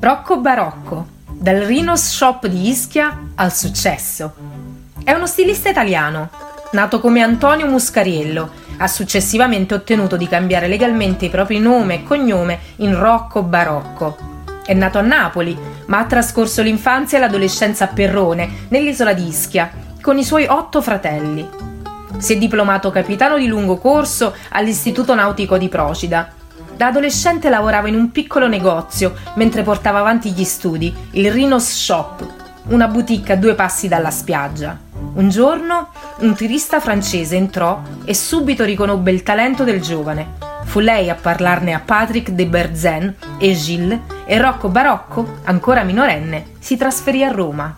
Rocco Barocco, dal Rhinos Shop di Ischia al successo. È uno stilista italiano, nato come Antonio Muscariello, ha successivamente ottenuto di cambiare legalmente i propri nome e cognome in Rocco Barocco. È nato a Napoli, ma ha trascorso l'infanzia e l'adolescenza a Perrone, nell'isola di Ischia, con i suoi otto fratelli. Si è diplomato capitano di lungo corso all'Istituto Nautico di Procida da adolescente lavorava in un piccolo negozio mentre portava avanti gli studi, il Rhinos Shop, una boutique a due passi dalla spiaggia. Un giorno un turista francese entrò e subito riconobbe il talento del giovane. Fu lei a parlarne a Patrick de Berzen e Gilles e Rocco Barocco, ancora minorenne, si trasferì a Roma.